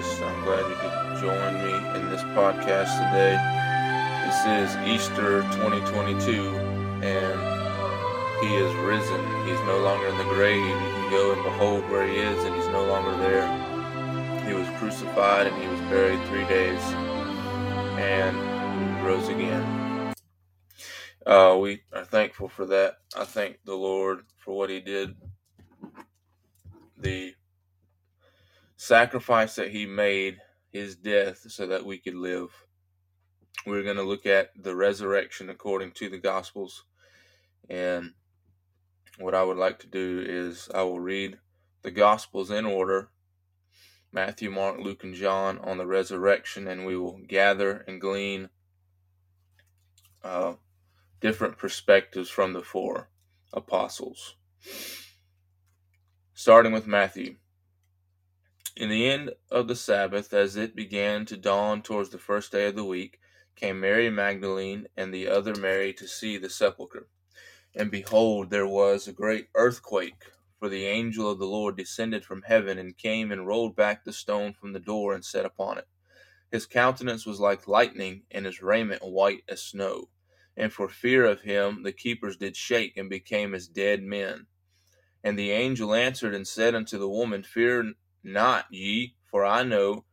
I'm glad you could join me in this podcast today. This is Easter 2022, and He is risen. He's no longer in the grave. You can go and behold where He is, and He's no longer there. He was crucified and He was buried three days, and He rose again. Uh, we are thankful for that. I thank the Lord for what He did the sacrifice that he made, his death, so that we could live. We're going to look at the resurrection according to the Gospels. And what I would like to do is I will read the Gospels in order Matthew, Mark, Luke, and John on the resurrection, and we will gather and glean uh, different perspectives from the four apostles. Starting with Matthew. In the end of the Sabbath, as it began to dawn towards the first day of the week, came Mary Magdalene and the other Mary to see the sepulchre. And behold, there was a great earthquake, for the angel of the Lord descended from heaven and came and rolled back the stone from the door and sat upon it. His countenance was like lightning, and his raiment white as snow. And for fear of him, the keepers did shake and became as dead men. And the angel answered and said unto the woman, Fear not ye, for I know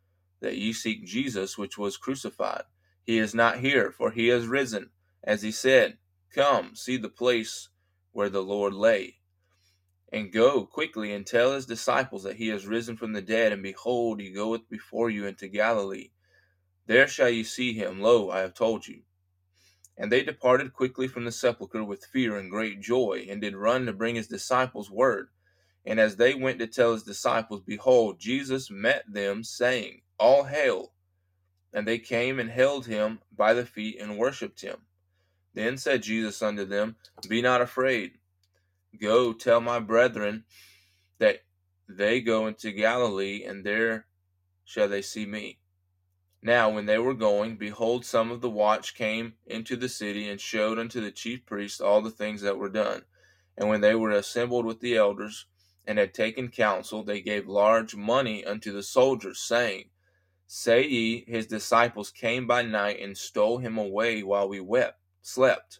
that ye seek Jesus, which was crucified. He is not here, for he is risen, as he said. Come, see the place where the Lord lay. And go quickly and tell his disciples that he is risen from the dead, and behold, he goeth before you into Galilee. There shall ye see him. Lo, I have told you. And they departed quickly from the sepulchre with fear and great joy, and did run to bring his disciples word. And as they went to tell his disciples, behold, Jesus met them, saying, All hail! And they came and held him by the feet and worshipped him. Then said Jesus unto them, Be not afraid. Go tell my brethren that they go into Galilee, and there shall they see me. Now, when they were going, behold, some of the watch came into the city and showed unto the chief priests all the things that were done. And when they were assembled with the elders and had taken counsel, they gave large money unto the soldiers, saying, Say ye, his disciples came by night and stole him away while we wept, slept.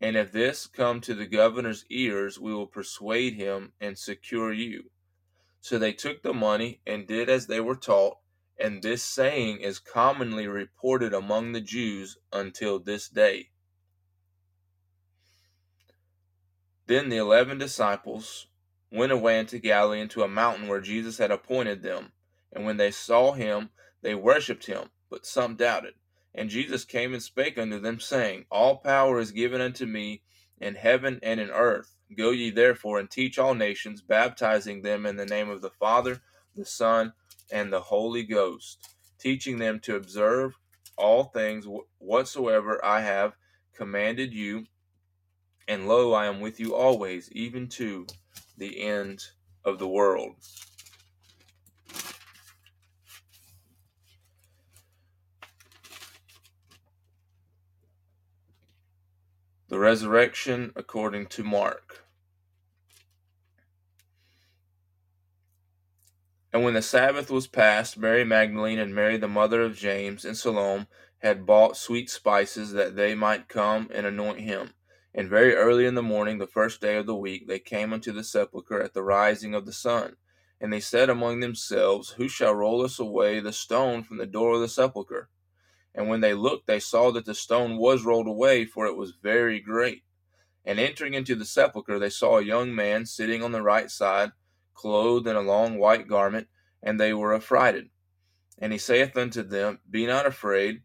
And if this come to the governor's ears, we will persuade him and secure you. So they took the money and did as they were taught and this saying is commonly reported among the Jews until this day. Then the eleven disciples went away into Galilee into a mountain where Jesus had appointed them. And when they saw him, they worshipped him, but some doubted. And Jesus came and spake unto them, saying, All power is given unto me in heaven and in earth. Go ye therefore and teach all nations, baptizing them in the name of the Father, the Son, and the Holy Ghost, teaching them to observe all things whatsoever I have commanded you. And lo, I am with you always, even to the end of the world. The resurrection according to Mark. And when the Sabbath was past, Mary Magdalene and Mary the mother of James and Salome had bought sweet spices that they might come and anoint him. And very early in the morning, the first day of the week, they came unto the sepulchre at the rising of the sun. And they said among themselves, Who shall roll us away the stone from the door of the sepulchre? And when they looked, they saw that the stone was rolled away, for it was very great. And entering into the sepulchre, they saw a young man sitting on the right side clothed in a long white garment, and they were affrighted. And he saith unto them, Be not afraid.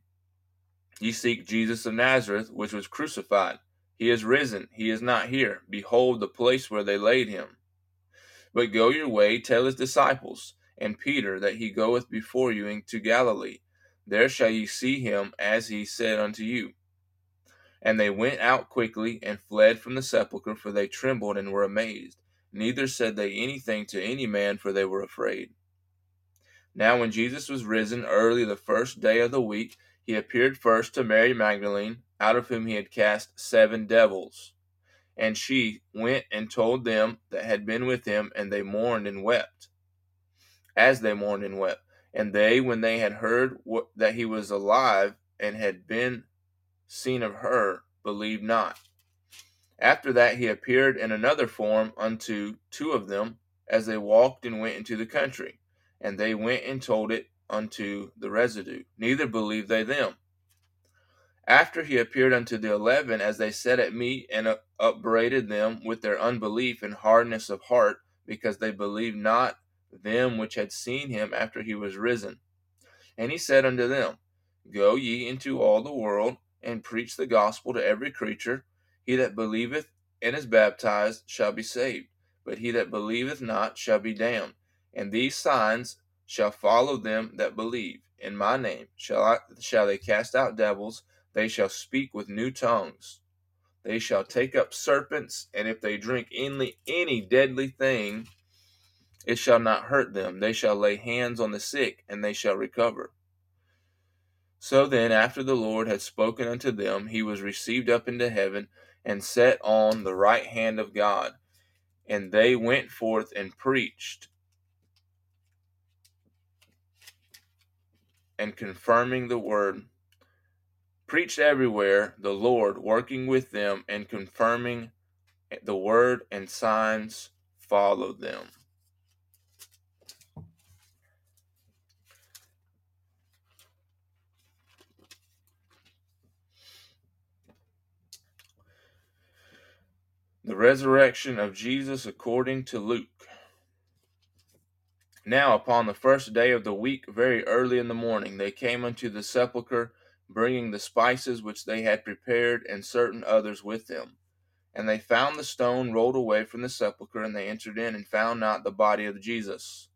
Ye seek Jesus of Nazareth, which was crucified. He is risen. He is not here. Behold the place where they laid him. But go your way, tell his disciples and Peter that he goeth before you into Galilee. There shall ye see him as he said unto you. And they went out quickly and fled from the sepulchre, for they trembled and were amazed. Neither said they anything to any man, for they were afraid. Now, when Jesus was risen early the first day of the week, he appeared first to Mary Magdalene, out of whom he had cast seven devils. And she went and told them that had been with him, and they mourned and wept. as they mourned and wept. And they, when they had heard what, that he was alive and had been seen of her, believed not. After that, he appeared in another form unto two of them as they walked and went into the country. And they went and told it unto the residue. Neither believed they them. After he appeared unto the eleven as they sat at meat and upbraided them with their unbelief and hardness of heart, because they believed not them which had seen him after he was risen. And he said unto them, Go ye into all the world, and preach the gospel to every creature. He that believeth and is baptized shall be saved, but he that believeth not shall be damned. And these signs shall follow them that believe. In my name shall, I, shall they cast out devils, they shall speak with new tongues. They shall take up serpents, and if they drink any, any deadly thing, it shall not hurt them. They shall lay hands on the sick, and they shall recover. So then, after the Lord had spoken unto them, he was received up into heaven and set on the right hand of God. And they went forth and preached, and confirming the word, preached everywhere, the Lord working with them and confirming the word, and signs followed them. The resurrection of Jesus according to Luke. Now, upon the first day of the week, very early in the morning, they came unto the sepulchre, bringing the spices which they had prepared, and certain others with them. And they found the stone rolled away from the sepulchre, and they entered in, and found not the body of Jesus,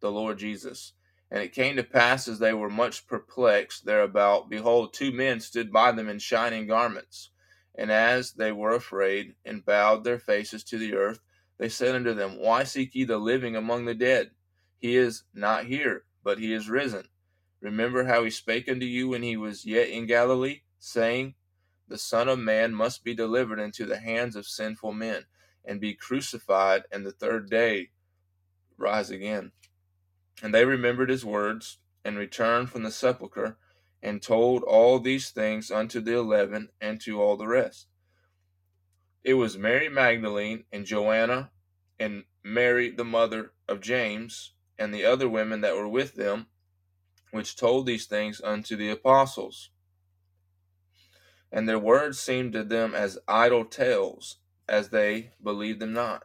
the Lord Jesus. And it came to pass, as they were much perplexed thereabout, behold, two men stood by them in shining garments and as they were afraid, and bowed their faces to the earth, they said unto them, Why seek ye the living among the dead? He is not here, but he is risen. Remember how he spake unto you when he was yet in Galilee, saying, The Son of Man must be delivered into the hands of sinful men, and be crucified, and the third day rise again. And they remembered his words, and returned from the sepulchre, and told all these things unto the eleven and to all the rest. It was Mary Magdalene and Joanna and Mary the mother of James and the other women that were with them, which told these things unto the apostles. And their words seemed to them as idle tales, as they believed them not.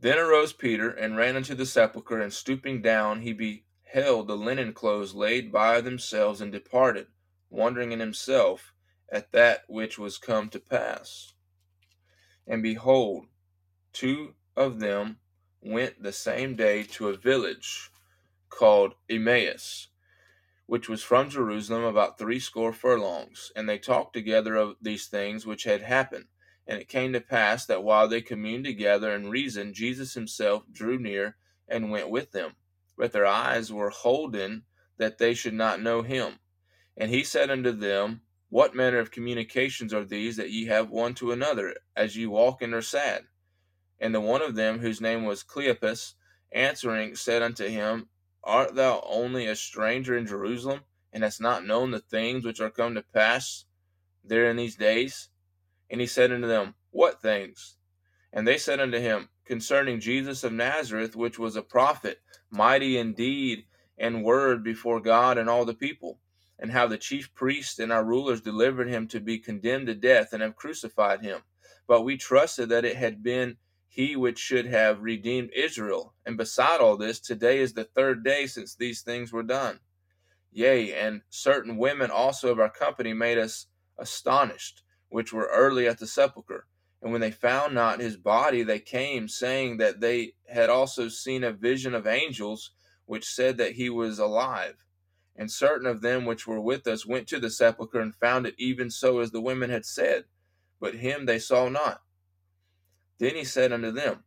Then arose Peter and ran unto the sepulchre, and stooping down, he beheld the linen clothes laid by themselves and departed, wondering in himself at that which was come to pass. And behold, two of them went the same day to a village called Emmaus, which was from Jerusalem about threescore furlongs, and they talked together of these things which had happened. And it came to pass that while they communed together and reasoned, Jesus himself drew near and went with them but their eyes were holden that they should not know him. And he said unto them, What manner of communications are these that ye have one to another, as ye walk and are sad? And the one of them, whose name was Cleopas, answering, said unto him, Art thou only a stranger in Jerusalem, and hast not known the things which are come to pass there in these days? And he said unto them, What things? And they said unto him, Concerning Jesus of Nazareth, which was a prophet, mighty in deed and word before God and all the people, and how the chief priests and our rulers delivered him to be condemned to death and have crucified him. But we trusted that it had been he which should have redeemed Israel. And beside all this, today is the third day since these things were done. Yea, and certain women also of our company made us astonished, which were early at the sepulchre and when they found not his body, they came, saying that they had also seen a vision of angels, which said that he was alive. And certain of them which were with us went to the sepulchre and found it even so as the women had said, but him they saw not. Then he said unto them,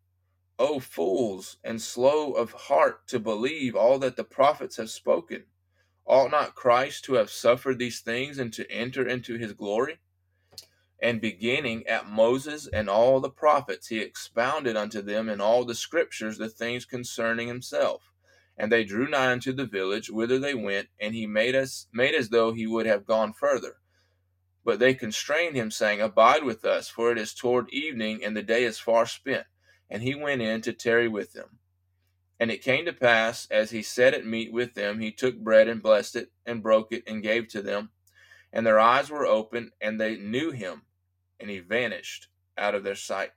O fools, and slow of heart to believe all that the prophets have spoken. Ought not Christ to have suffered these things and to enter into his glory? And beginning at Moses and all the prophets, he expounded unto them in all the scriptures the things concerning himself. And they drew nigh unto the village whither they went, and he made us made as though he would have gone further. But they constrained him, saying, Abide with us, for it is toward evening, and the day is far spent. And he went in to tarry with them. And it came to pass, as he sat at meat with them, he took bread and blessed it, and broke it, and gave to them. And their eyes were opened, and they knew him, and he vanished out of their sight.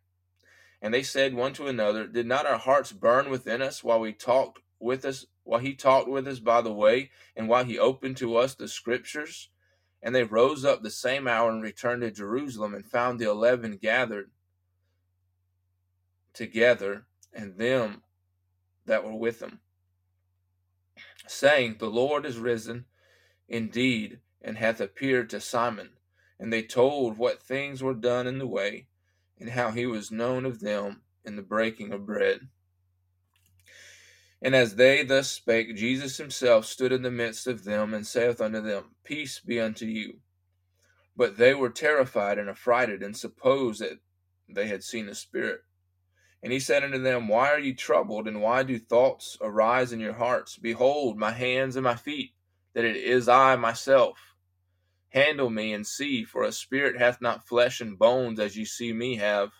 And they said one to another, Did not our hearts burn within us while we talked with us, while he talked with us by the way, and while he opened to us the scriptures? And they rose up the same hour and returned to Jerusalem, and found the eleven gathered together, and them that were with them, saying, The Lord is risen indeed, and hath appeared to Simon. And they told what things were done in the way, and how he was known of them in the breaking of bread. And as they thus spake, Jesus himself stood in the midst of them, and saith unto them, Peace be unto you. But they were terrified and affrighted, and supposed that they had seen a spirit. And he said unto them, Why are ye troubled, and why do thoughts arise in your hearts? Behold, my hands and my feet, that it is I myself. Handle me and see, for a spirit hath not flesh and bones as ye see me have.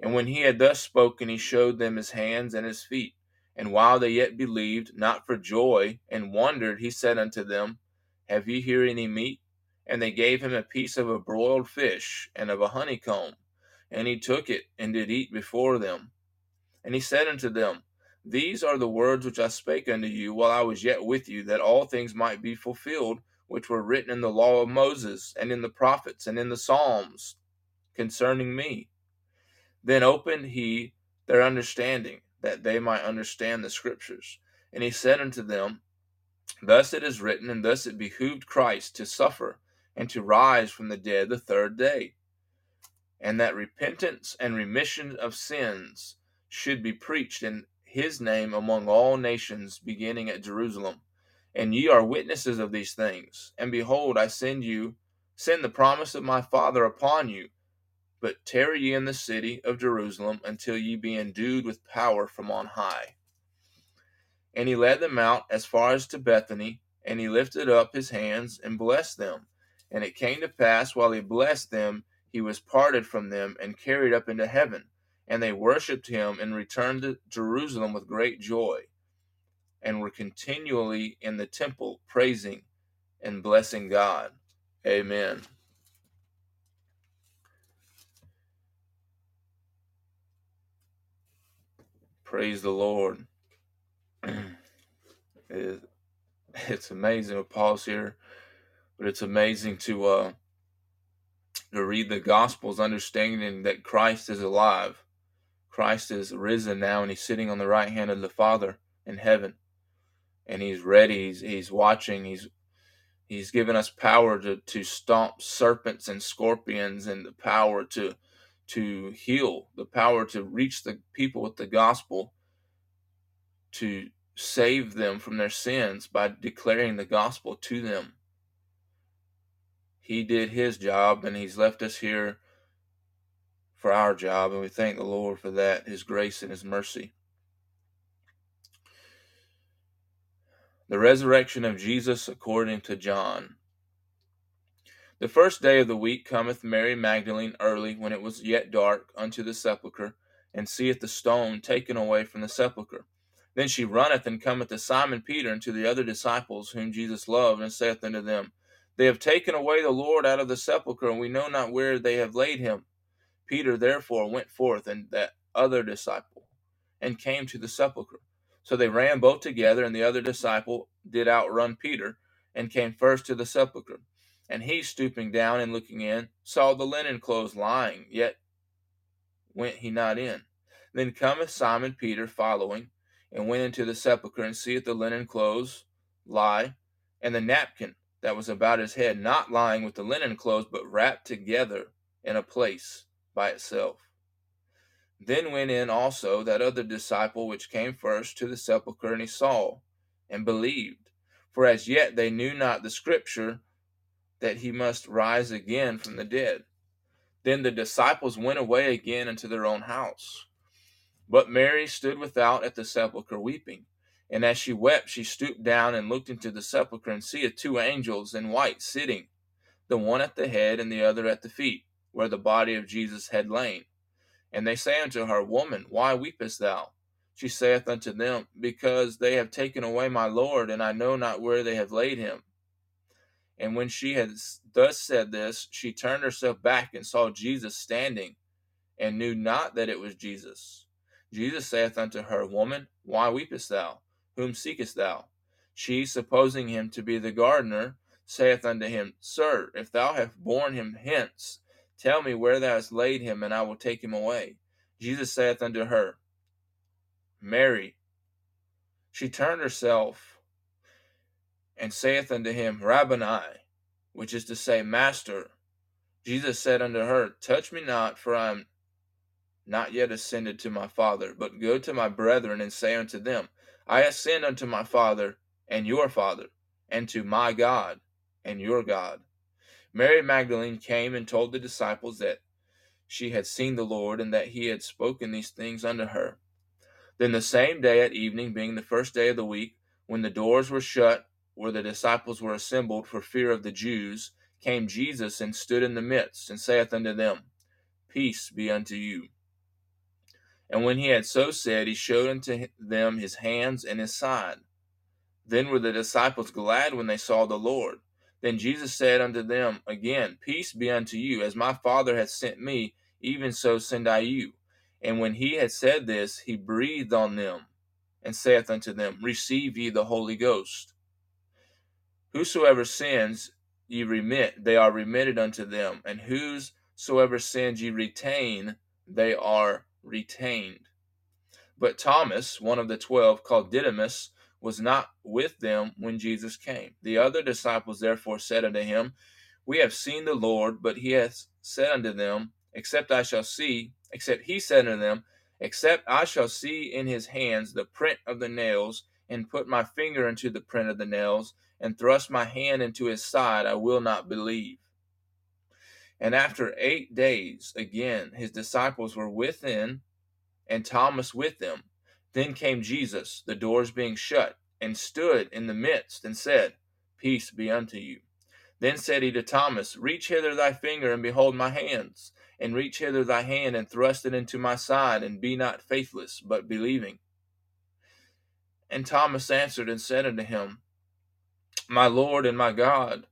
And when he had thus spoken, he showed them his hands and his feet. And while they yet believed, not for joy, and wondered, he said unto them, Have ye here any meat? And they gave him a piece of a broiled fish and of a honeycomb. And he took it and did eat before them. And he said unto them, These are the words which I spake unto you while I was yet with you, that all things might be fulfilled which were written in the law of Moses, and in the prophets, and in the Psalms concerning me. Then opened he their understanding, that they might understand the scriptures. And he said unto them, Thus it is written, and thus it behooved Christ to suffer, and to rise from the dead the third day, and that repentance and remission of sins should be preached in his name among all nations, beginning at Jerusalem and ye are witnesses of these things. And behold, I send you, send the promise of my Father upon you. But tarry ye in the city of Jerusalem until ye be endued with power from on high. And he led them out as far as to Bethany, and he lifted up his hands and blessed them. And it came to pass, while he blessed them, he was parted from them and carried up into heaven. And they worshipped him and returned to Jerusalem with great joy and were continually in the temple praising and blessing God. Amen. Praise the Lord. it's amazing to pause here, but it's amazing to uh, to read the Gospels, understanding that Christ is alive. Christ is risen now, and He's sitting on the right hand of the Father in heaven and he's ready. He's, he's watching. He's he's given us power to to stomp serpents and scorpions, and the power to to heal, the power to reach the people with the gospel, to save them from their sins by declaring the gospel to them. He did his job, and he's left us here for our job, and we thank the Lord for that, his grace and his mercy. The resurrection of Jesus according to John. The first day of the week cometh Mary Magdalene early, when it was yet dark, unto the sepulchre, and seeth the stone taken away from the sepulchre. Then she runneth and cometh to Simon Peter and to the other disciples whom Jesus loved, and saith unto them, They have taken away the Lord out of the sepulchre, and we know not where they have laid him. Peter therefore went forth, and that other disciple, and came to the sepulchre. So they ran both together, and the other disciple did outrun Peter, and came first to the sepulchre. And he, stooping down and looking in, saw the linen clothes lying, yet went he not in. Then cometh Simon Peter following, and went into the sepulchre, and seeth the linen clothes lie, and the napkin that was about his head not lying with the linen clothes, but wrapped together in a place by itself. Then went in also that other disciple which came first to the sepulchre, and he saw, and believed. For as yet they knew not the scripture that he must rise again from the dead. Then the disciples went away again into their own house. But Mary stood without at the sepulchre weeping. And as she wept, she stooped down and looked into the sepulchre, and seeth two angels in white sitting, the one at the head and the other at the feet, where the body of Jesus had lain. And they say unto her, Woman, why weepest thou? She saith unto them, Because they have taken away my Lord, and I know not where they have laid him. And when she had thus said this, she turned herself back and saw Jesus standing, and knew not that it was Jesus. Jesus saith unto her, Woman, why weepest thou? Whom seekest thou? She, supposing him to be the gardener, saith unto him, Sir, if thou hast borne him hence, tell me where thou hast laid him, and I will take him away. Jesus saith unto her, Mary. She turned herself and saith unto him, Rabboni, which is to say, Master. Jesus said unto her, Touch me not, for I am not yet ascended to my Father, but go to my brethren and say unto them, I ascend unto my Father and your Father, and to my God and your God. Mary Magdalene came and told the disciples that she had seen the Lord, and that he had spoken these things unto her. Then the same day at evening, being the first day of the week, when the doors were shut where the disciples were assembled for fear of the Jews, came Jesus and stood in the midst, and saith unto them, Peace be unto you. And when he had so said, he showed unto them his hands and his side. Then were the disciples glad when they saw the Lord. Then Jesus said unto them again, Peace be unto you. As my Father hath sent me, even so send I you. And when he had said this, he breathed on them, and saith unto them, Receive ye the Holy Ghost. Whosoever sins ye remit, they are remitted unto them, and whosoever sins ye retain, they are retained. But Thomas, one of the twelve, called Didymus, was not with them when Jesus came. The other disciples therefore said unto him, We have seen the Lord, but he hath said unto them, Except I shall see, except he said unto them, Except I shall see in his hands the print of the nails, and put my finger into the print of the nails, and thrust my hand into his side, I will not believe. And after eight days, again, his disciples were within, and Thomas with them. Then came Jesus, the doors being shut, and stood in the midst, and said, Peace be unto you. Then said he to Thomas, Reach hither thy finger, and behold my hands, and reach hither thy hand, and thrust it into my side, and be not faithless, but believing. And Thomas answered and said unto him, my Lord and my God.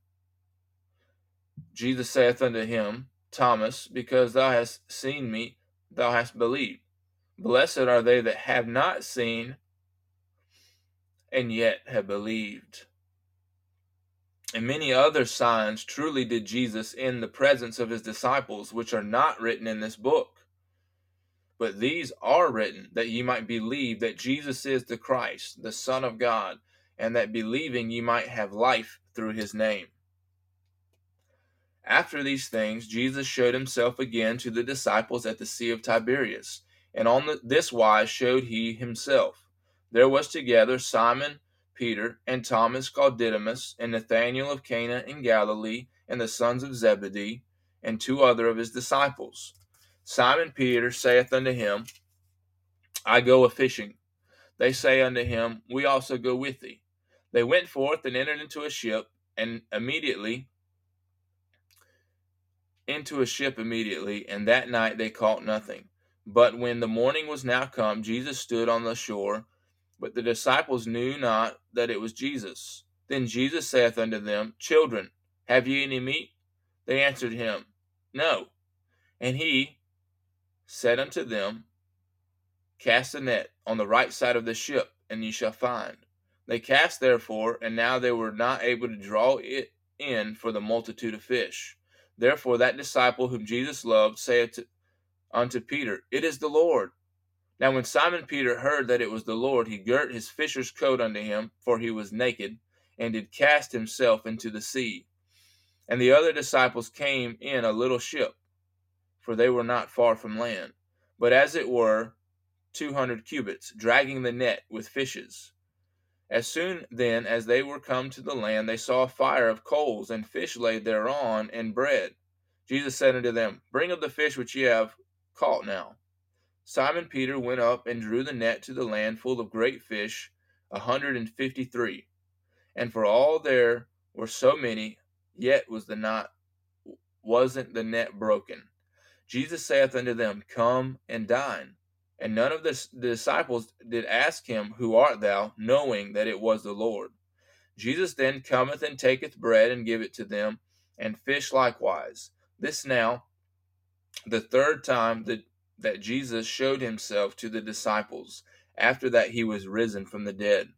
Jesus saith unto him, Thomas, because thou hast seen me, thou hast believed. Blessed are they that have not seen and yet have believed. And many other signs truly did Jesus in the presence of his disciples, which are not written in this book. But these are written that ye might believe that Jesus is the Christ, the Son of God and that believing ye might have life through his name. After these things, Jesus showed himself again to the disciples at the Sea of Tiberias, and on the, this wise showed he himself. There was together Simon, Peter, and Thomas called Didymus, and Nathanael of Cana in Galilee, and the sons of Zebedee, and two other of his disciples. Simon Peter saith unto him, I go a fishing. They say unto him, We also go with thee. They went forth and entered into a ship, and immediately into a ship immediately, and that night they caught nothing. But when the morning was now come, Jesus stood on the shore, but the disciples knew not that it was Jesus. Then Jesus saith unto them, Children, have ye any meat? They answered him, No. And he said unto them, Cast a net on the right side of the ship, and ye shall find. They cast therefore, and now they were not able to draw it in for the multitude of fish. Therefore that disciple whom Jesus loved saith unto Peter, It is the Lord. Now when Simon Peter heard that it was the Lord, he girt his fisher's coat unto him, for he was naked, and did cast himself into the sea. And the other disciples came in a little ship, for they were not far from land, but as it were two hundred cubits, dragging the net with fishes. As soon then as they were come to the land, they saw a fire of coals, and fish laid thereon, and bread. Jesus said unto them, Bring up the fish which ye have caught now. Simon Peter went up and drew the net to the land full of great fish, a hundred and fifty three. And for all there were so many, yet was the not wasn't the net broken. Jesus saith unto them, Come and dine. And none of the, disciples did ask him, Who art thou? knowing that it was the Lord. Jesus then cometh and taketh bread and giveth it to them, and fish likewise. This now, the third time that, that Jesus showed himself to the disciples, after that he was risen from the dead.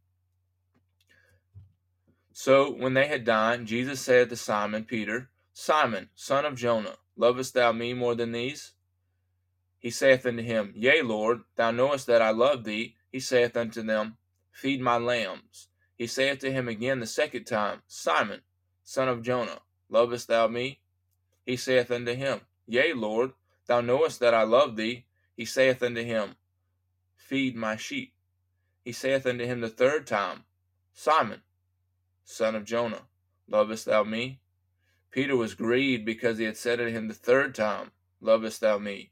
So when they had dined, Jesus said to Simon Peter, Simon, son of Jonah, lovest thou me more than these? He saith unto him, Yea, Lord, thou knowest that I love thee. He saith unto them, Feed my lambs. He saith to him again the second time, Simon, son of Jonah, lovest thou me? He saith unto him, Yea, Lord, thou knowest that I love thee. He saith unto him, Feed my sheep. He saith unto him the third time, Simon, son of Jonah, lovest thou me? Peter was grieved because he had said unto him the third time, Lovest thou me?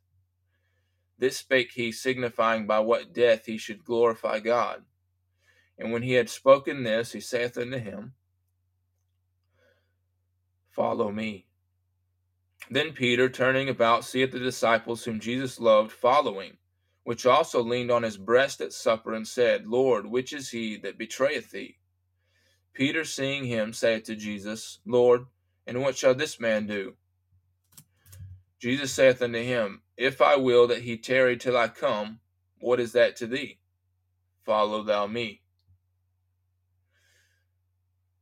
This spake he, signifying by what death he should glorify God. And when he had spoken this, he saith unto him, Follow me. Then Peter, turning about, seeth the disciples whom Jesus loved following, which also leaned on his breast at supper, and said, Lord, which is he that betrayeth thee? Peter, seeing him, saith to Jesus, Lord, and what shall this man do? Jesus saith unto him, if I will that he tarry till I come, what is that to thee? Follow thou me.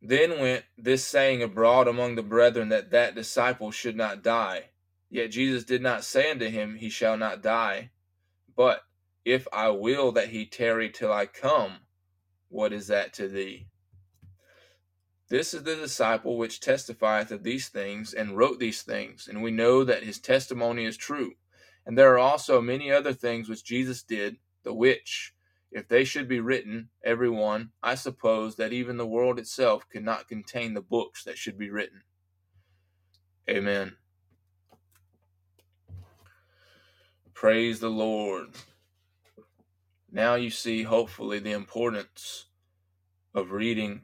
Then went this saying abroad among the brethren that that disciple should not die. Yet Jesus did not say unto him, He shall not die. But, If I will that he tarry till I come, what is that to thee? This is the disciple which testifieth of these things and wrote these things, and we know that his testimony is true. And there are also many other things which Jesus did, the which, if they should be written, every one, I suppose that even the world itself could not contain the books that should be written. Amen. Praise the Lord. Now you see, hopefully, the importance of reading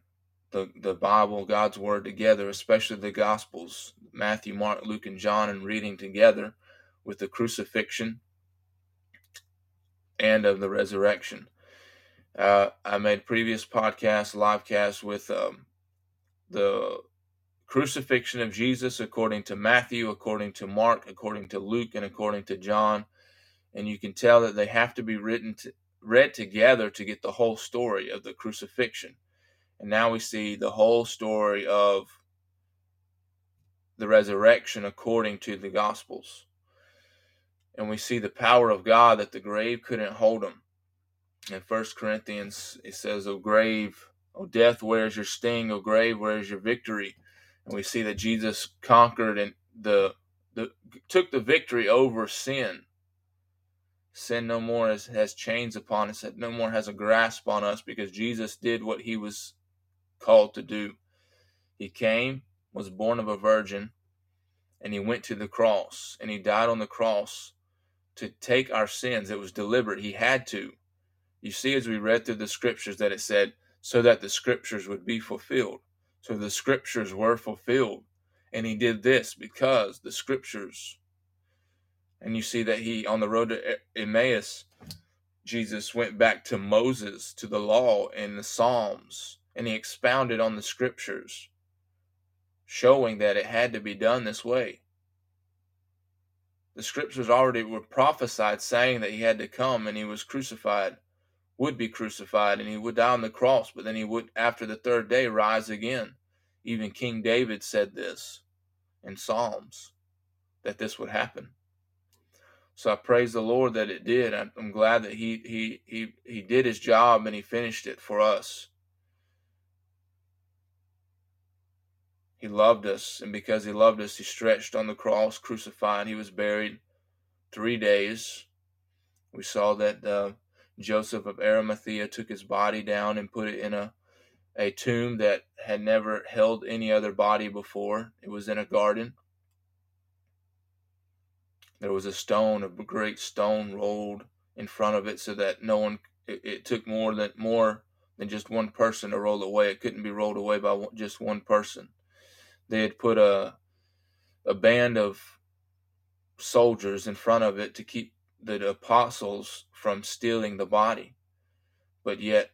the, the Bible, God's Word together, especially the Gospels, Matthew, Mark, Luke, and John, and reading together with the crucifixion and of the resurrection. Uh, I made previous podcasts, live casts with um, the crucifixion of Jesus according to Matthew, according to Mark, according to Luke, and according to John. And you can tell that they have to be written to, read together to get the whole story of the crucifixion. And now we see the whole story of the resurrection according to the Gospels and we see the power of God that the grave couldn't hold him. In First Corinthians, it says, "O grave, O death, where is your sting? O grave, where is your victory?" And we see that Jesus conquered and the, the took the victory over sin. Sin no more has, has chains upon us, no more has a grasp on us because Jesus did what he was called to do. He came, was born of a virgin, and he went to the cross, and he died on the cross to take our sins. It was deliberate. He had to. You see, as we read through the scriptures, that it said, so that the scriptures would be fulfilled. So the scriptures were fulfilled. And he did this because the scriptures. And you see that he, on the road to Emmaus, Jesus went back to Moses, to the law and the Psalms, and he expounded on the scriptures, showing that it had to be done this way the scriptures already were prophesied saying that he had to come and he was crucified, would be crucified, and he would die on the cross, but then he would, after the third day, rise again. Even King David said this in Psalms that this would happen. So I praise the Lord that it did. I'm, glad that he he he he did his job and he finished it for us. He loved us, and because he loved us, he stretched on the cross, crucified. He was buried three days. We saw that uh, Joseph of Arimathea took his body down and put it in a a tomb that had never held any other body before. It was in a garden. There was a stone, a great stone rolled in front of it so that no one it, it took more than more than just one person to roll away. It couldn't be rolled away by just one person. They had put a a band of soldiers in front of it to keep the apostles from stealing the body. But yet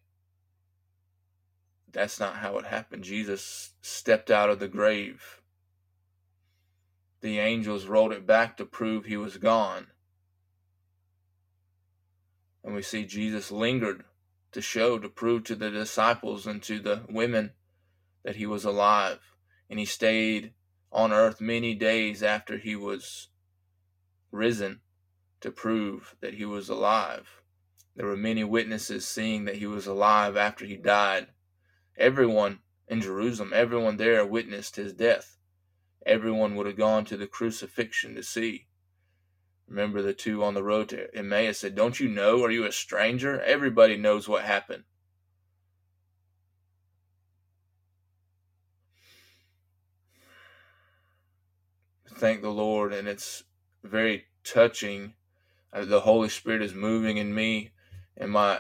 that's not how it happened. Jesus stepped out of the grave. The angels rolled it back to prove he was gone. And we see Jesus lingered to show, to prove to the disciples and to the women that he was alive. And he stayed on earth many days after he was risen to prove that he was alive. There were many witnesses seeing that he was alive after he died. Everyone in Jerusalem, everyone there witnessed his death. Everyone would have gone to the crucifixion to see. Remember the two on the road to Emmaus said, Don't you know? Are you a stranger? Everybody knows what happened. Thank the Lord, and it's very touching. Uh, the Holy Spirit is moving in me and my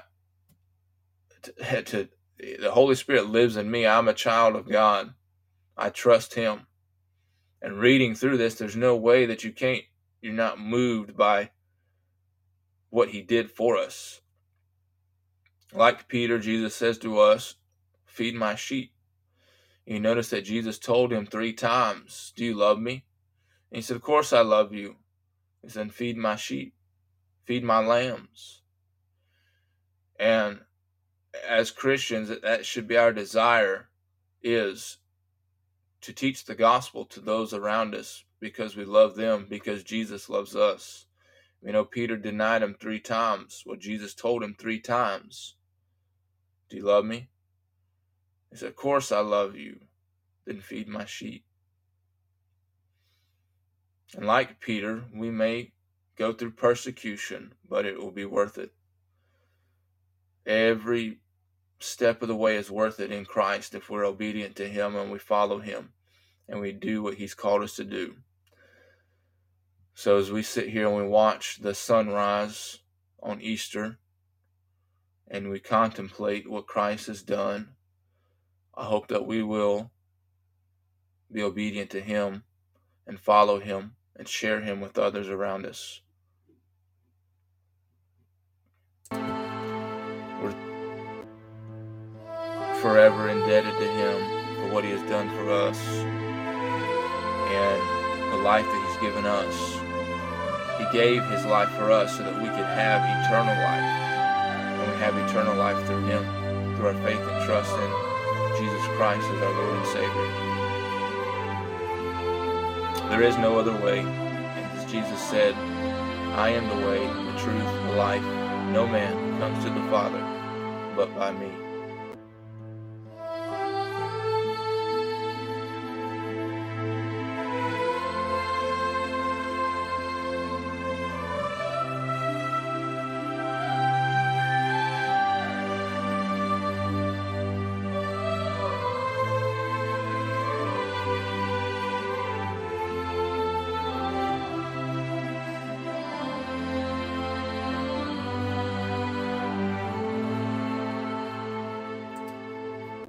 to, to the Holy Spirit lives in me. I'm a child of God. I trust Him. And reading through this, there's no way that you can't, you're not moved by what He did for us. Like Peter, Jesus says to us, Feed my sheep. You notice that Jesus told him three times, Do you love me? And he said, Of course I love you. He said, Feed my sheep, feed my lambs. And as Christians, that should be our desire is to teach the gospel to those around us because we love them, because Jesus loves us. You know, Peter denied him three times. Well, Jesus told him three times, Do you love me? He said, Of course I love you. Then feed my sheep. And like Peter, we may go through persecution, but it will be worth it. Every step of the way is worth it in Christ if we're obedient to Him and we follow Him and we do what He's called us to do. So as we sit here and we watch the sunrise on Easter and we contemplate what Christ has done, I hope that we will be obedient to Him and follow Him and share Him with others around us. We're forever indebted to Him for what He has done for us and the life that He's given us. He gave His life for us so that we could have eternal life. And we have eternal life through Him, through our faith and trust in Jesus Christ as our Lord and Savior. There is no other way. As Jesus said, I am the way, the truth, the life. No man comes to the Father but by me.